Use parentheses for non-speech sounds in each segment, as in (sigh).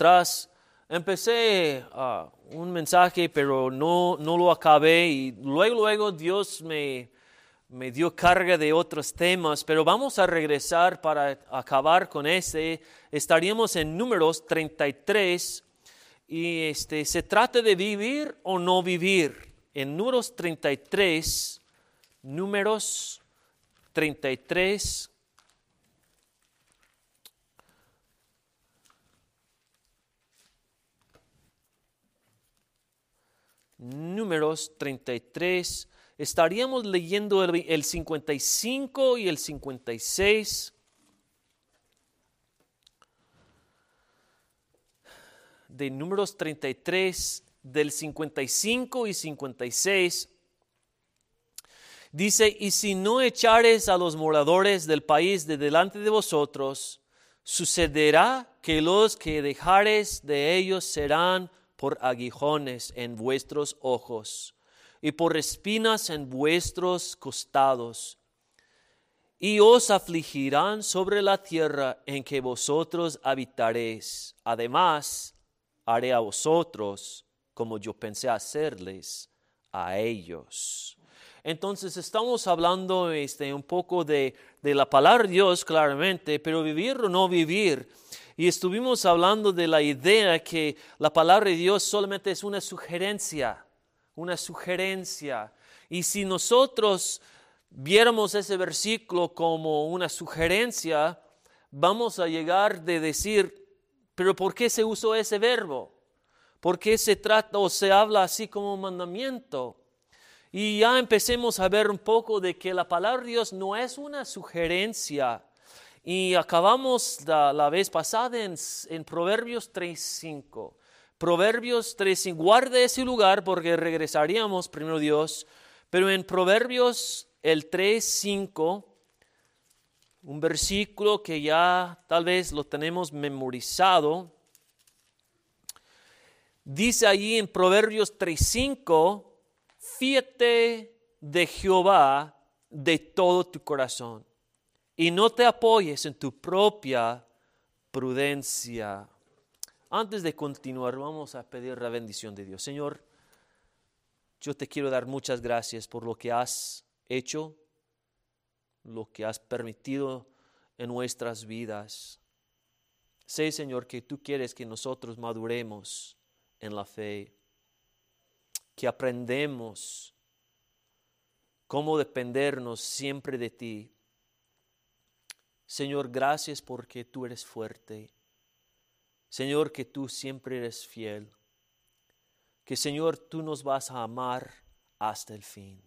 atrás, empecé ah, un mensaje, pero no, no lo acabé y luego, luego Dios me, me dio carga de otros temas, pero vamos a regresar para acabar con ese. Estaríamos en números 33 y este, se trata de vivir o no vivir. En números 33, números 33. Números 33 estaríamos leyendo el, 55 y el 56. de números 33, del 55 y 56, dice, y si no echares a los moradores del país de delante de vosotros, sucederá que los que dejares de ellos serán por aguijones en vuestros ojos y por espinas en vuestros costados, y os afligirán sobre la tierra en que vosotros habitaréis. Además, haré a vosotros como yo pensé hacerles a ellos. Entonces estamos hablando este, un poco de, de la palabra de Dios claramente, pero vivir o no vivir. Y estuvimos hablando de la idea que la palabra de Dios solamente es una sugerencia una sugerencia. Y si nosotros viéramos ese versículo como una sugerencia, vamos a llegar de decir, pero ¿por qué se usó ese verbo? ¿Por qué se trata o se habla así como mandamiento? Y ya empecemos a ver un poco de que la palabra de Dios no es una sugerencia. Y acabamos la, vez pasada en, en Proverbios 3.5. Proverbios 3, guarde ese lugar porque regresaríamos primero Dios, pero en Proverbios el 3, 5, un versículo que ya tal vez lo tenemos memorizado, dice allí en Proverbios 3, 5, fíjate de Jehová de todo tu corazón y no te apoyes en tu propia prudencia. Antes de continuar, vamos a pedir la bendición de Dios. Señor, yo te quiero dar muchas gracias por lo que has hecho, lo que has permitido en nuestras vidas. Sé, Señor, que tú quieres que nosotros maduremos en la fe, que aprendemos cómo dependernos siempre de ti. Señor, gracias porque tú eres fuerte Señor, que tú siempre eres fiel. Que Señor, tú nos vas a amar hasta el fin.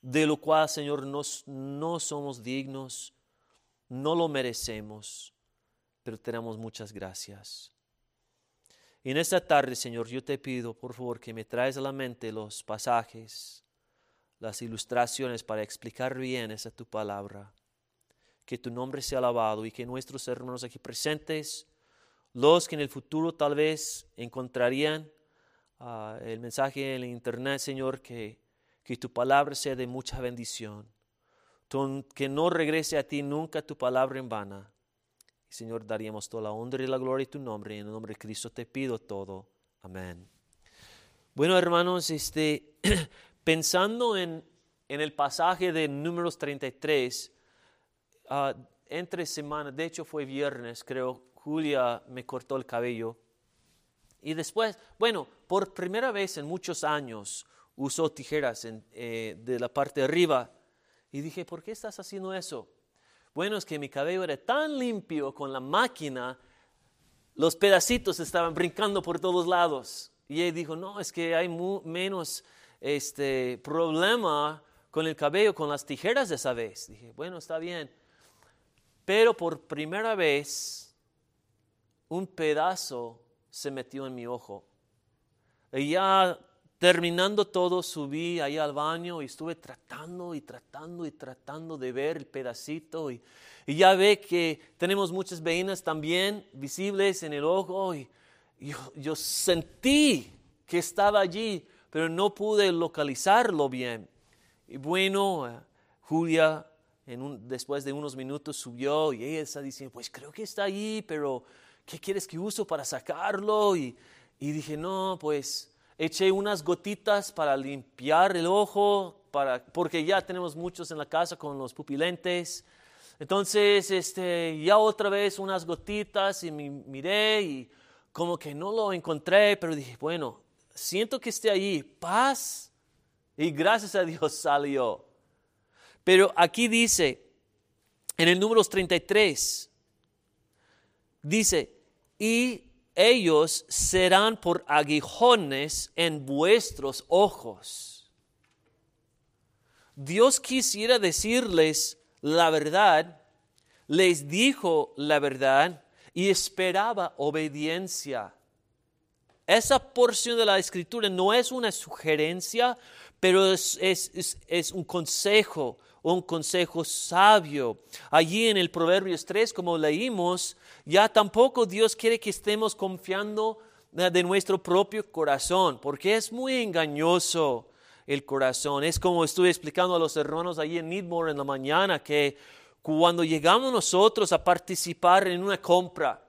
De lo cual, Señor, no somos dignos, no lo merecemos, pero tenemos muchas gracias. Y en esta tarde, Señor, yo te pido, por favor, que me traes a la mente los pasajes, las ilustraciones para explicar bien esa tu palabra. Que tu nombre sea alabado y que nuestros hermanos aquí presentes los que en el futuro tal vez encontrarían ah, el mensaje en el internet, Señor, que, que tu palabra sea de mucha bendición, que no regrese a ti nunca tu palabra en vana. Señor, daríamos toda la honra y la gloria de tu nombre, y en el nombre de Cristo te pido todo. Amén. Bueno, hermanos, este, (clears throat) pensando en, en, el pasaje de números 33, uh, entre semanas, de hecho fue viernes, creo, Julia me cortó el cabello. Y después, bueno, por primera vez en muchos años usó tijeras eh, de la parte de arriba. Y dije, ¿por qué estás haciendo eso? Bueno, es que mi cabello era tan limpio con la máquina, los pedacitos estaban brincando por todos lados. Y ella dijo, no, es que hay menos este, problema con el cabello, con las tijeras de esa vez. Dije, bueno, está bien. Pero por primera vez un pedazo se metió en mi ojo. Y ya terminando todo, subí ahí al baño y estuve tratando y tratando y tratando de ver el pedacito. Y, ya ve que tenemos muchas venas también visibles en el ojo. Y yo, yo sentí que estaba allí, pero no pude localizarlo bien. Y bueno, eh, Julia después de unos minutos subió y ella está diciendo, pues creo que está ahí, pero ¿qué quieres que uso para sacarlo? Y, y dije, no, pues eché unas gotitas para limpiar el ojo, para, porque ya tenemos muchos en la casa con los pupilentes. Entonces, este, ya otra vez unas gotitas y me miré y como que no lo encontré, pero dije, bueno, siento que esté allí, paz. Y gracias a Dios (laughs) salió. Pero aquí dice, en el número 33, dice, y ellos serán por aguijones en vuestros ojos. Dios quisiera decirles la verdad, les dijo la verdad y esperaba obediencia. Esa porción de la escritura no es una sugerencia, pero es, es, un consejo, un consejo sabio. Allí en el Proverbios 3, como leímos, ya tampoco Dios quiere que estemos confiando de nuestro propio corazón, porque es muy engañoso el corazón. Es como estuve explicando a los hermanos allí en Needmore en la mañana, que cuando llegamos nosotros a participar en una compra,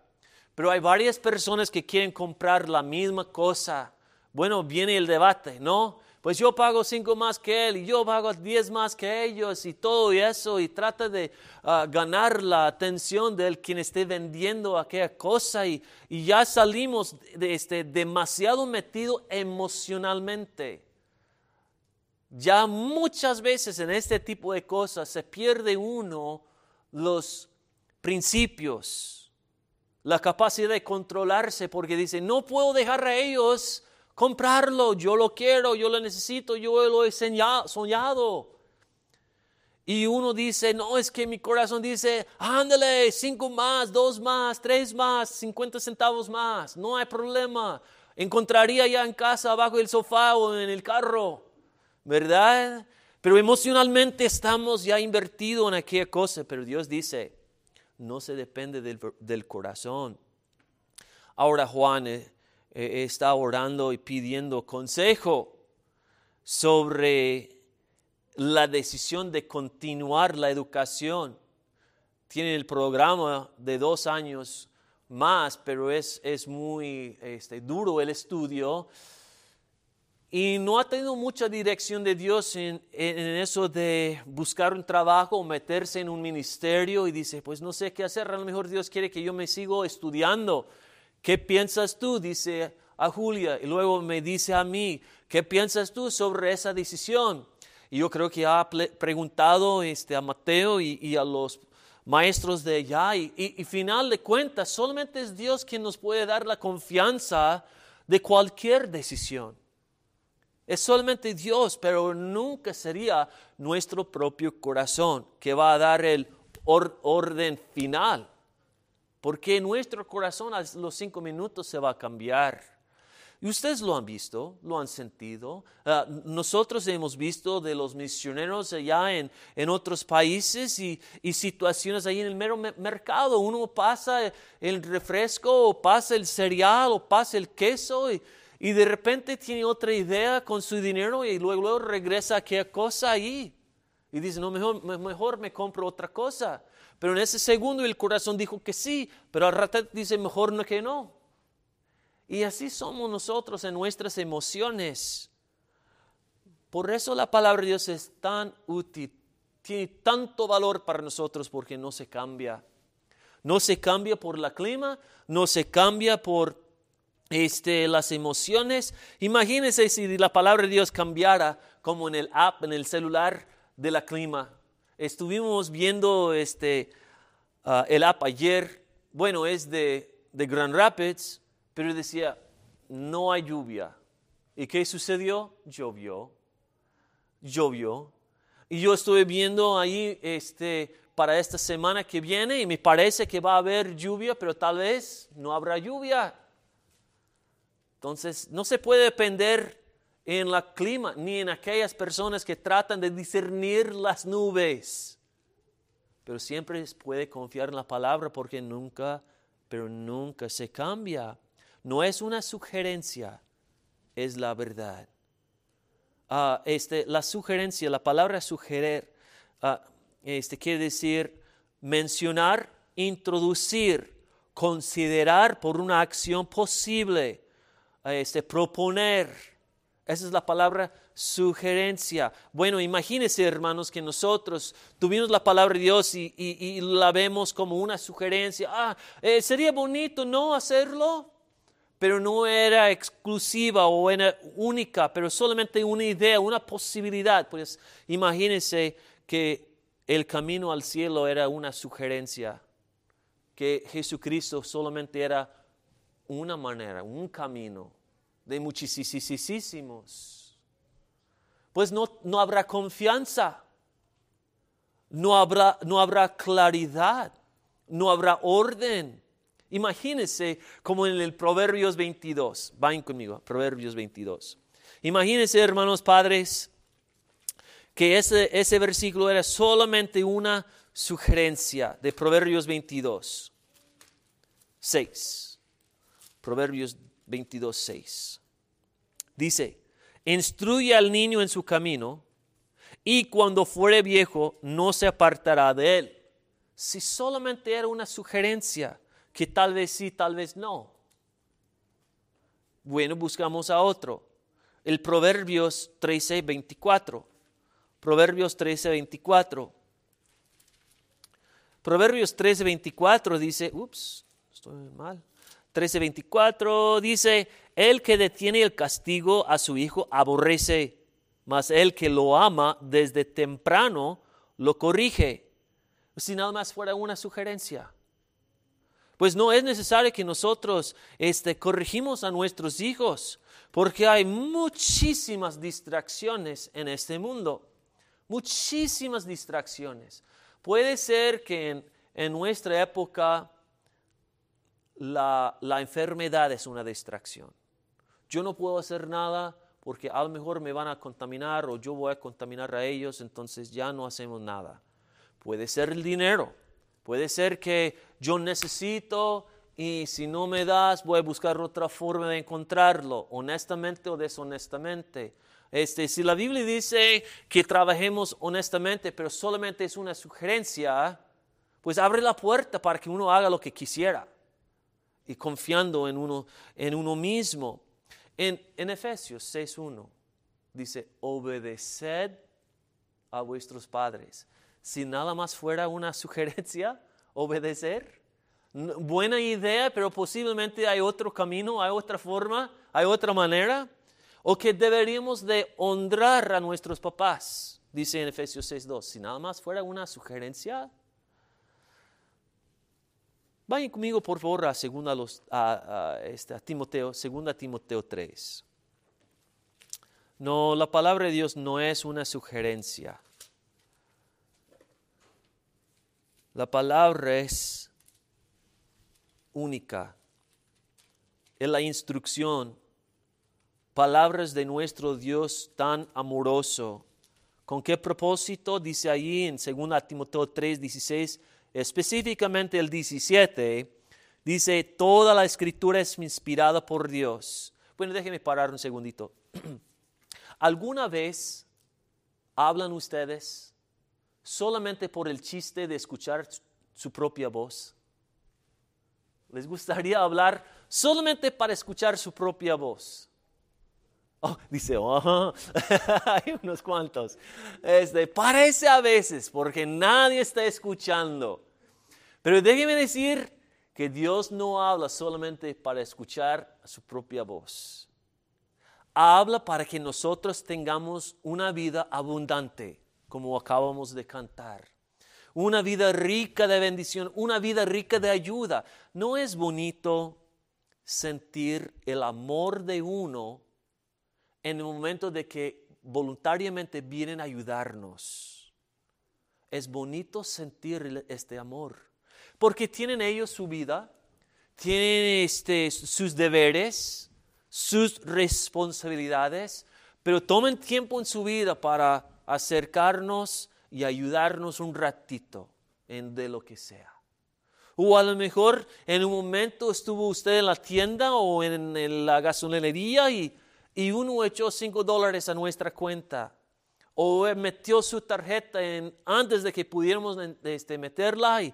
pero hay varias personas que quieren comprar la misma cosa, bueno, viene el debate, ¿no? Pues yo pago cinco más que él y yo pago diez más que ellos y todo eso y trata de ah, ganar la atención del quien esté vendiendo aquella cosa y, y ya salimos este, demasiado metido emocionalmente. Ya muchas veces en este tipo de cosas se pierde uno los principios, la capacidad de controlarse porque dice, no puedo dejar a ellos comprarlo, yo lo quiero, yo lo necesito, yo lo he soñado. Y uno dice, no, es que mi corazón dice, ándale, cinco más, dos más, tres más, cincuenta centavos más, no hay problema. Encontraría ya en casa, abajo del sofá o en el carro. ¿verdad? Pero emocionalmente estamos ya invertidos en aquella cosa, pero Dios dice, no se depende del, corazón. Ahora Juan eh, está orando y pidiendo consejo sobre la decisión de continuar la educación. Tiene el programa de dos años más, pero es, es muy este, duro el estudio y no ha tenido mucha dirección de Dios en, eso de buscar un trabajo o meterse en un ministerio y dice, pues no sé qué hacer, a lo mejor Dios quiere que yo me sigo estudiando. ¿Qué piensas tú? Dice a Julia y luego me dice a mí, ¿qué piensas tú sobre esa decisión? Y yo creo que ha preguntado este, a Mateo y, a los maestros de allá y, y final de cuentas solamente es Dios quien nos puede dar la confianza de cualquier decisión. Es solamente Dios, pero nunca sería nuestro propio corazón que va a dar el orden final. Porque nuestro corazón a los cinco minutos se va a cambiar. Y ustedes lo han visto, lo han sentido. Ah, nosotros hemos visto de los misioneros allá en, en otros países y, y, situaciones ahí en el mero mercado. Uno pasa el refresco o pasa el cereal o pasa el queso y, y de repente tiene otra idea con su dinero y luego, luego regresa a aquella cosa ahí. Y dice, no, mejor, mejor me compro otra cosa. Pero en ese segundo el corazón dijo que sí, pero al rato dice, mejor no que no. Y así somos nosotros en nuestras emociones. Por eso la palabra de Dios es tan útil, tiene tanto valor para nosotros porque no se cambia. No se cambia por la clima, no se cambia por este, las emociones. Imagínense si la palabra de Dios cambiara como en el app, en el celular de la clima. Estuvimos viendo este, ah, el app ayer, bueno, es de, de Grand Rapids, pero decía, no hay lluvia. ¿Y qué sucedió? Llovió. Llovió. Y yo estuve viendo ahí este, para esta semana que viene y me parece que va a haber lluvia, pero tal vez no habrá lluvia. Entonces, no se puede depender en la clima ni en aquellas personas que tratan de discernir las nubes. Pero siempre puede confiar en la palabra porque nunca, pero nunca se cambia. No es una sugerencia, es la verdad. Ah, este, la sugerencia, la palabra sugerir, ah, este, quiere decir mencionar, introducir, considerar por una acción posible, este, proponer. Esa es la palabra sugerencia. Bueno, imagínense, hermanos, que nosotros tuvimos la palabra de Dios y, la vemos como una sugerencia. Ah, eh, sería bonito no hacerlo, pero no era exclusiva o era única, pero solamente una idea, una posibilidad. Pues imagínense que el camino al cielo era una sugerencia, que Jesucristo solamente era una manera, un camino de muchísimos. Pues no, no habrá confianza, no habrá, no habrá claridad, no habrá orden. Imagínense como en el Proverbios 22. Vayan conmigo, Proverbios 22. Imagínense, hermanos padres, que ese, ese versículo era solamente una sugerencia de Proverbios 22. 6. Proverbios 22, 6. Dice, instruye al niño en su camino y cuando fuere viejo no se apartará de él. Si solamente era una sugerencia, que tal vez sí, tal vez no. Bueno, buscamos a otro. El Proverbios 13, 24. Proverbios 13, 24. Proverbios 13, 24 dice, ups, estoy mal. 13, 24 dice, el que detiene el castigo a su hijo aborrece, mas el que lo ama desde temprano lo corrige. Si nada más fuera una sugerencia. Pues no es necesario que nosotros este, corregimos a nuestros hijos, porque hay muchísimas distracciones en este mundo muchísimas distracciones. Puede ser que en, nuestra época la, la, enfermedad es una distracción. Yo no puedo hacer nada porque a lo mejor me van a contaminar o yo voy a contaminar a ellos, entonces ya no hacemos nada. Puede ser el dinero, puede ser que yo necesito y si no me das voy a buscar otra forma de encontrarlo, honestamente o deshonestamente. Este, si la Biblia dice que trabajemos honestamente, pero solamente es una sugerencia, pues abre la puerta para que uno haga lo que quisiera y confiando en uno, en uno mismo. En, en Efesios 6.1 dice, obedeced a vuestros padres. Si nada más fuera una (laughs) sugerencia, obedecer. Buena idea, pero posiblemente hay otro camino, hay otra forma, hay otra manera o que deberíamos de honrar a nuestros papás, dice en Efesios 6.2. Si nada más fuera una sugerencia, vayan conmigo por favor a, segunda a, este, Timoteo, segunda Timoteo 3. No, la palabra de Dios no es una sugerencia. La palabra es única. Es la instrucción palabras de nuestro Dios tan amoroso. ¿Con qué propósito? Dice allí en 2 Timoteo 3, 16, específicamente el 17, dice, toda la escritura es inspirada por Dios. Bueno, déjenme parar un segundito. (clears throat) ¿Alguna vez hablan ustedes solamente por el chiste de escuchar su propia voz? ¿Les gustaría hablar solamente para escuchar su propia voz? Oh, dice, oh, (laughs) hay unos cuantos. Este, parece a veces porque nadie está escuchando. Pero déjeme decir que Dios no habla solamente para escuchar su propia voz. Habla para que nosotros tengamos una vida abundante, como acabamos de cantar. Una vida rica de bendición, una vida rica de ayuda. ¿No es bonito sentir el amor de uno en el momento de que voluntariamente vienen a ayudarnos. Es bonito sentir este amor, porque tienen ellos su vida, tienen este, sus deberes, sus responsabilidades, pero tomen tiempo en su vida para acercarnos y ayudarnos un ratito en de lo que sea. O a lo mejor en un momento estuvo usted en la tienda o en la gasolinería y y uno echó cinco dólares a nuestra cuenta o metió su tarjeta antes de que pudiéramos este, meterla y,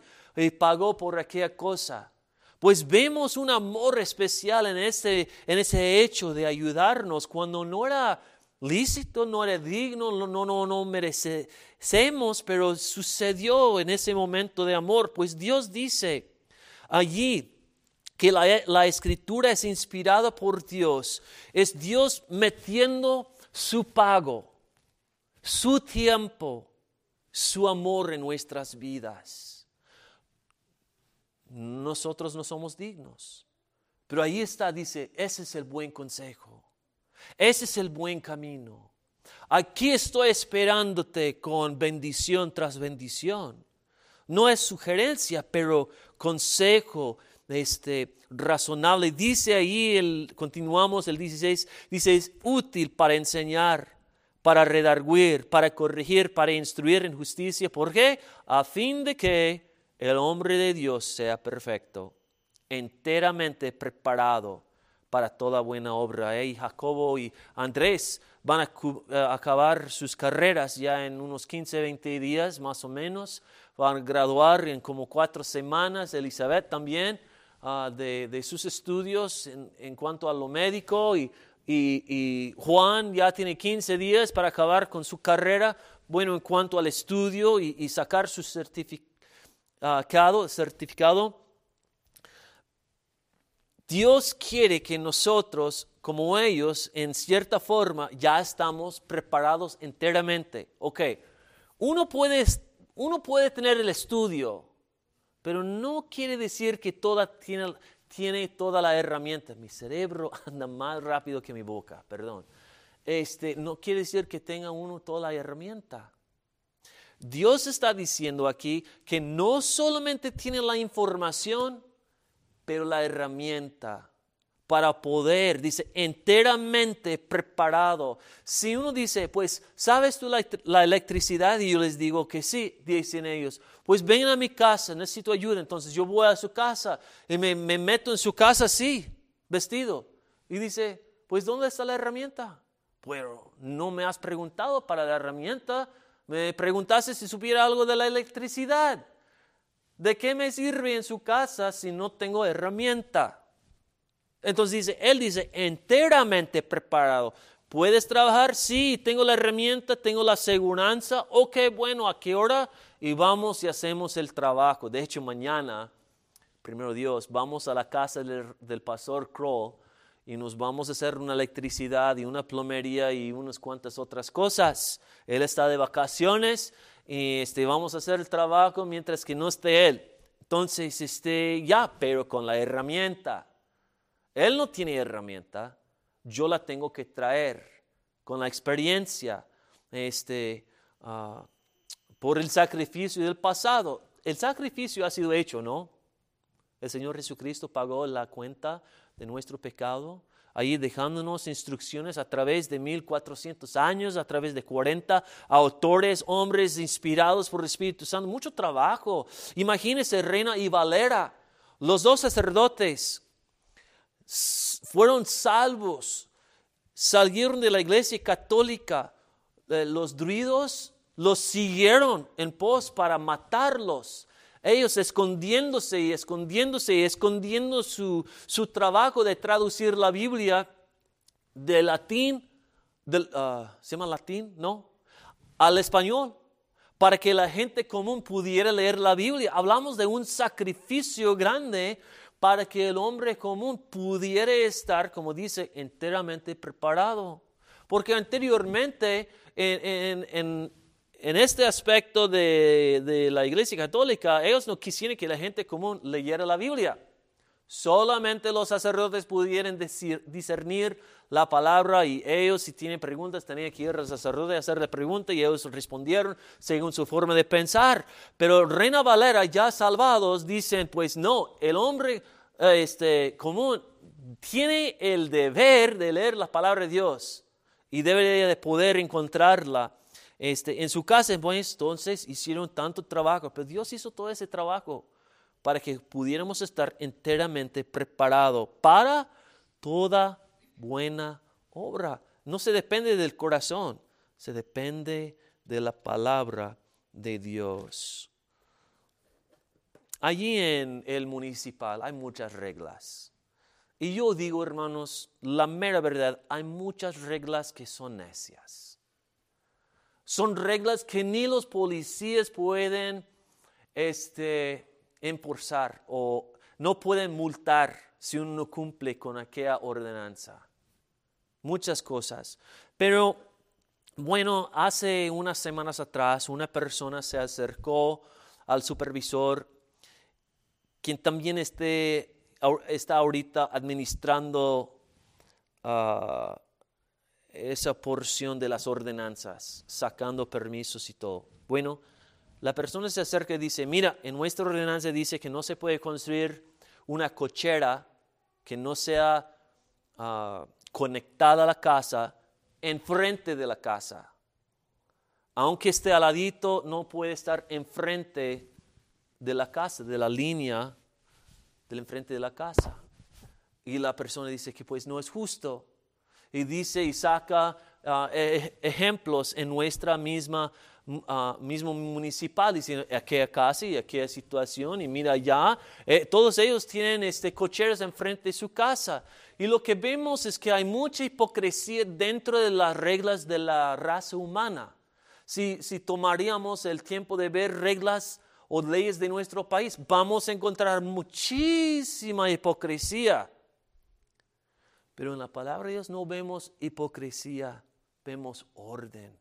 pagó por aquella cosa. Pues vemos un amor especial en ese, en ese hecho de ayudarnos cuando no era lícito, no era digno, no, no, no, no merecemos, pero sucedió en ese momento de amor. Pues Dios dice allí que la, la escritura es inspirada por Dios, es Dios metiendo su pago, su tiempo, su amor en nuestras vidas. Nosotros no somos dignos, pero ahí está, dice, ese es el buen consejo, ese es el buen camino. Aquí estoy esperándote con bendición tras bendición. No es sugerencia, pero consejo este, razonable. Dice ahí, el, continuamos el 16, dice, es útil para enseñar para redarguir, para corregir, para instruir en justicia. ¿Por qué? A fin de que el hombre de Dios sea perfecto, enteramente preparado para toda buena obra. Y Jacobo y Andrés van a, eh, acabar sus carreras ya en unos 15, 20 días más o menos. Van a graduar en como cuatro semanas. Elizabeth también ah, de, sus estudios en, en cuanto a lo médico y y, Juan ya tiene 15 días para acabar con su carrera, bueno, en cuanto al estudio y, sacar su certificado, certificado. Dios quiere que nosotros, como ellos, en cierta forma, ya estamos preparados enteramente. Ok, uno puede, uno puede tener el estudio, pero no quiere decir que toda tiene, tiene toda la herramienta. Mi cerebro (laughs) anda más rápido que mi boca, perdón. Este, no quiere decir que tenga uno toda la herramienta. Dios está diciendo aquí que no solamente tiene la información, pero la herramienta para poder, dice, enteramente preparado. Si uno dice, pues, ¿sabes tú la, electricidad? Y yo les digo que sí, dicen ellos, pues ven a mi casa, necesito ayuda. Entonces yo voy a su casa y me, me meto en su casa así, vestido. Y dice, pues, ¿dónde está la herramienta? Pero no me has preguntado para la herramienta, me preguntaste si supiera algo de la electricidad. ¿De qué me sirve en su casa si no tengo herramienta? Entonces dice, él dice, enteramente preparado. ¿Puedes trabajar? Sí, tengo la herramienta, tengo la seguridad. Ok, bueno, ¿a qué hora? Y vamos y hacemos el trabajo. De hecho, mañana, primero Dios, vamos a la casa del, pastor Kroll y nos vamos a hacer una electricidad y una plomería y unas cuantas otras cosas. Él está de vacaciones y este, vamos a hacer el trabajo mientras que no esté él. Entonces, este, ya, pero con la herramienta. Él no tiene herramienta, yo la tengo que traer con la experiencia este, ah, por el sacrificio del pasado. El sacrificio ha sido hecho, ¿no? El Señor Jesucristo pagó la cuenta de nuestro pecado, ahí dejándonos instrucciones a través de 1400 años, a través de 40 autores, hombres inspirados por el Espíritu Santo, mucho trabajo. Imagínese Reina y Valera, los dos sacerdotes fueron salvos, salieron de la iglesia católica, los druidos los siguieron en pos para matarlos. Ellos escondiéndose y escondiéndose y escondiendo su, trabajo de traducir la Biblia de latín, ah, ¿se llama latín? No, al español, para que la gente común pudiera leer la Biblia. Hablamos de un sacrificio grande para que el hombre común pudiera estar, como dice, enteramente preparado. Porque anteriormente, en, este aspecto de, la Iglesia Católica, ellos no quisieron que la gente común leyera la Biblia. Solamente los sacerdotes pudieran discernir la palabra y ellos si tienen preguntas tenían que ir al sacerdote a hacerle preguntas y ellos respondieron según su forma de pensar. Pero Reina Valera ya salvados dicen, pues no, el hombre eh, este, común tiene el deber de leer la palabra de Dios y debe de poder encontrarla. Este, en su casa, pues, entonces hicieron tanto trabajo, pero Dios hizo todo ese trabajo para que pudiéramos estar enteramente preparados para toda buena obra. No se depende del corazón, se depende de la palabra de Dios. allí en el municipal hay muchas reglas. Y yo digo, hermanos, la mera verdad, hay muchas reglas que son necias. Son reglas que ni los policías pueden este, impulsar o no pueden multar si uno no cumple con aquella ordenanza. Muchas cosas. Pero bueno, hace unas semanas atrás una persona se acercó al supervisor, quien también está ahorita administrando ah, esa porción de las ordenanzas, sacando permisos y todo. Bueno, la persona se acerca y dice, mira, en nuestra ordenanza dice que no se puede construir una cochera que no sea ah, conectada a la casa enfrente de la casa. Aunque esté al ladito, no puede estar enfrente de la casa, de la línea del enfrente de la casa. Y la persona dice que pues no es justo. Y dice y saca ah, e, ejemplos en nuestra misma uh, mismo municipal, diciendo aquella casa y aquella situación, y mira ya, eh, todos ellos tienen este, cocheras enfrente de su casa. Y lo que vemos es que hay mucha hipocresía dentro de las reglas de la raza humana. Si, si tomaríamos el tiempo de ver reglas o leyes de nuestro país, vamos a encontrar muchísima hipocresía. Pero en la palabra de Dios no vemos hipocresía, vemos orden.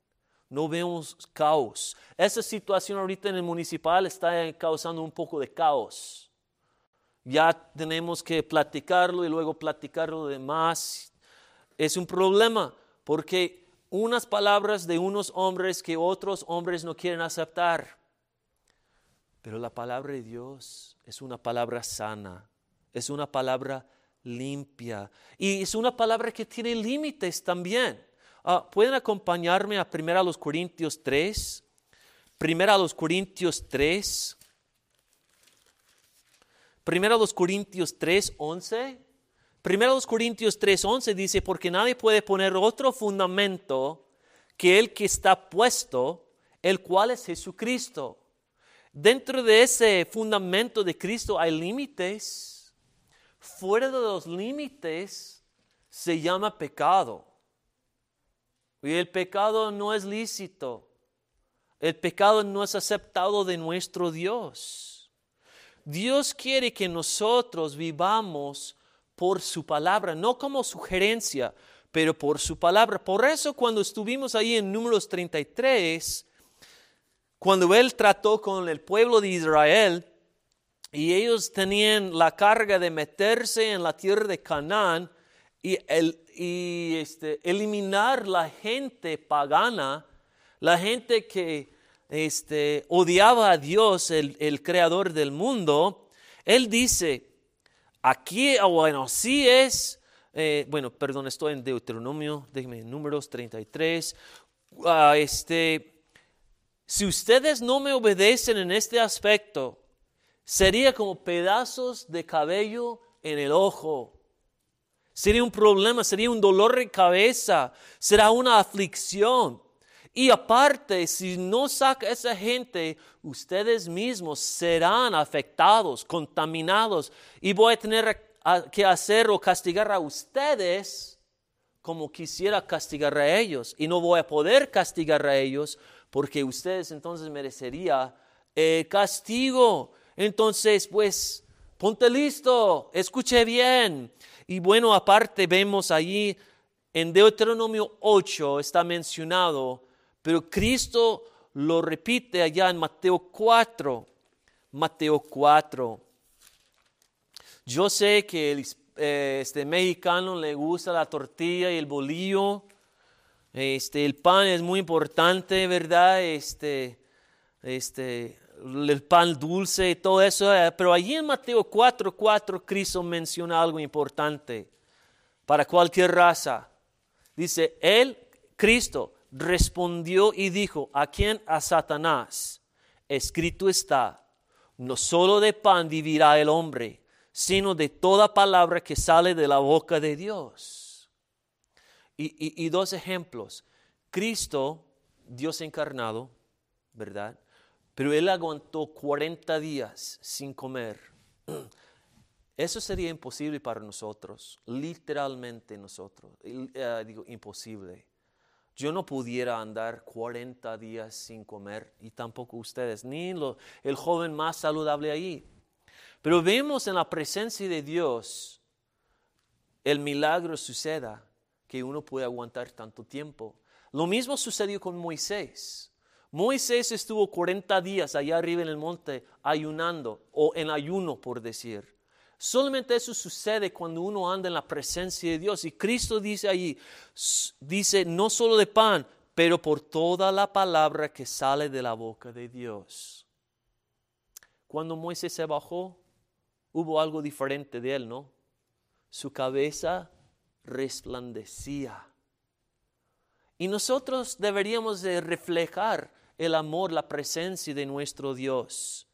No vemos caos. Esa situación ahorita en el municipal está causando un poco de caos. Ya tenemos que platicarlo y luego platicarlo de más. Es un problema porque unas palabras de unos hombres que otros hombres no quieren aceptar. Pero la palabra de Dios es una palabra sana, es una palabra limpia y es una palabra que tiene límites también. Ah, ¿Pueden acompañarme a 1 Corintios 3? 1 Corintios 3. 1 Corintios 3, 11. 1 Corintios 3, 11 dice, porque nadie puede poner otro fundamento que el que está puesto, el cual es Jesucristo. Dentro de ese fundamento de Cristo hay límites. Fuera de los límites se llama pecado. Y el pecado no es lícito. El pecado no es aceptado de nuestro Dios. Dios quiere que nosotros vivamos por su palabra, no como sugerencia, pero por su palabra. Por eso cuando estuvimos ahí en números 33, cuando él trató con el pueblo de Israel y ellos tenían la carga de meterse en la tierra de Canaán y, el, y este, eliminar la gente pagana, la gente que este, odiaba a Dios, el, el creador del mundo, él dice, aquí, ah, bueno, sí es, eh, bueno, perdón, estoy en Deuteronomio, déjenme, números 33, uh, este, si ustedes no me obedecen en este aspecto, sería como pedazos de cabello en el ojo. Sería un problema, sería un dolor de cabeza, será una aflicción. Y aparte, si no saca esa gente, ustedes mismos serán afectados, contaminados. Y voy a tener que hacer o castigar a ustedes como quisiera castigar a ellos. Y no voy a poder castigar a ellos porque ustedes entonces merecería eh, castigo. Entonces, pues, ponte listo, escuche bien. Y bueno, aparte vemos allí en Deuteronomio 8 está mencionado, pero Cristo lo repite allá en Mateo 4. Mateo 4. Yo sé que el, eh, este mexicano le gusta la tortilla y el bolillo. Este, el pan es muy importante, ¿verdad? Este, este, el pan dulce y todo eso. Eh, pero allí en Mateo 4, 4, Cristo menciona algo importante para cualquier raza. Dice, Él, Cristo, respondió y dijo, ¿a quién? A Satanás. Escrito está, no solo de pan vivirá el hombre, sino de toda palabra que sale de la boca de Dios. Y, dos ejemplos. Cristo, Dios encarnado, ¿verdad? Pero él aguantó 40 días sin comer. (clears throat) Eso sería imposible para nosotros, literalmente nosotros. Eh, digo, imposible. Yo no pudiera andar 40 días sin comer y tampoco ustedes, ni el joven más saludable ahí. Pero vemos en la presencia de Dios el milagro suceda que uno puede aguantar tanto tiempo. Lo mismo sucedió con Moisés. Moisés estuvo 40 días allá arriba en el monte ayunando o en ayuno por decir. Solamente eso sucede cuando uno anda en la presencia de Dios. Y Cristo dice allí, dice no solo de pan, pero por toda la palabra que sale de la boca de Dios. Cuando Moisés se bajó, hubo algo diferente de él, ¿no? Su cabeza resplandecía. Y nosotros deberíamos de reflejar el amor, la presencia de nuestro Dios.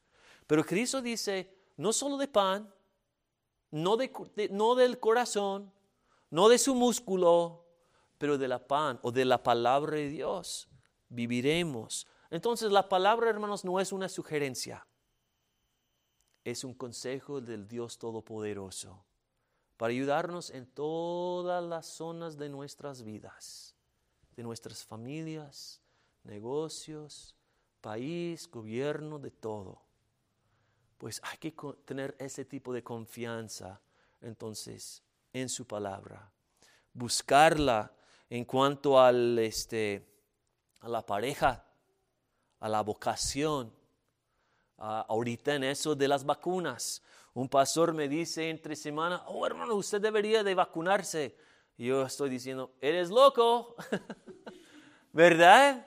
Pero Cristo dice, no solo de pan, no, no del corazón, no de su músculo, pero de la pan o de la palabra de Dios viviremos. Entonces la palabra, hermanos, no es una sugerencia, es un consejo del Dios Todopoderoso para ayudarnos en todas las zonas de nuestras vidas, de nuestras familias, negocios, país, gobierno, de todo pues hay que tener ese tipo de confianza entonces en su palabra. Buscarla en cuanto al, este, a la pareja, a la vocación. ahorita en eso de las vacunas. Un pastor me dice entre semana, oh hermano, usted debería de vacunarse. Y yo estoy diciendo, eres loco, (laughs) ¿verdad?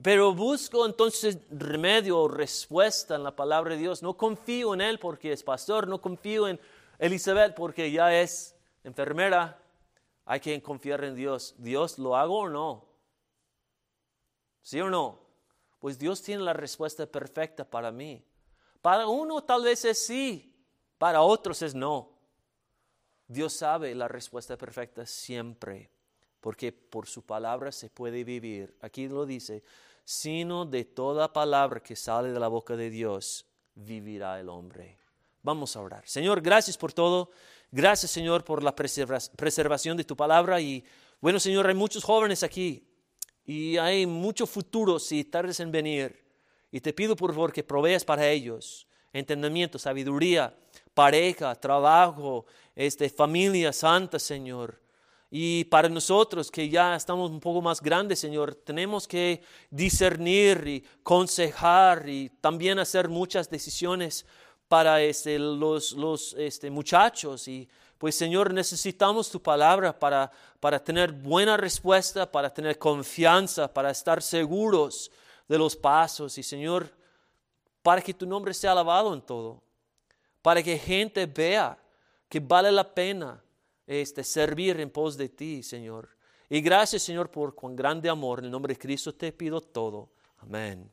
Pero busco entonces remedio o respuesta en la palabra de Dios. No confío en él porque es pastor, no confío en Elizabeth porque ya es enfermera. Hay que confiar en Dios. ¿Dios lo hago o no? ¿Sí o no? Pues Dios tiene la respuesta perfecta para mí. Para uno tal vez es sí, para otros es no. Dios sabe la respuesta perfecta siempre, porque por su palabra se puede vivir. Aquí lo dice, sino de toda palabra que sale de la boca de Dios vivirá el hombre. Vamos a orar. Señor, gracias por todo. Gracias, Señor, por la preservación de tu palabra. Y bueno, Señor, hay muchos jóvenes aquí y hay mucho futuro si tardes en venir. Y te pido, por favor, que proveas para ellos entendimiento, sabiduría, pareja, trabajo, este, familia santa, Señor. Y para nosotros que ya estamos un poco más grandes, Señor, tenemos que discernir y consejar y también hacer muchas decisiones para este, los, los este, muchachos. Y pues, Señor, necesitamos tu palabra para, para tener buena respuesta, para tener confianza, para estar seguros de los pasos. Y, Señor, para que tu nombre sea alabado en todo, para que gente vea que vale la pena este, servir en pos de ti, Señor. Y gracias, Señor, por cuán grande amor. En el nombre de Cristo te pido todo. Amén.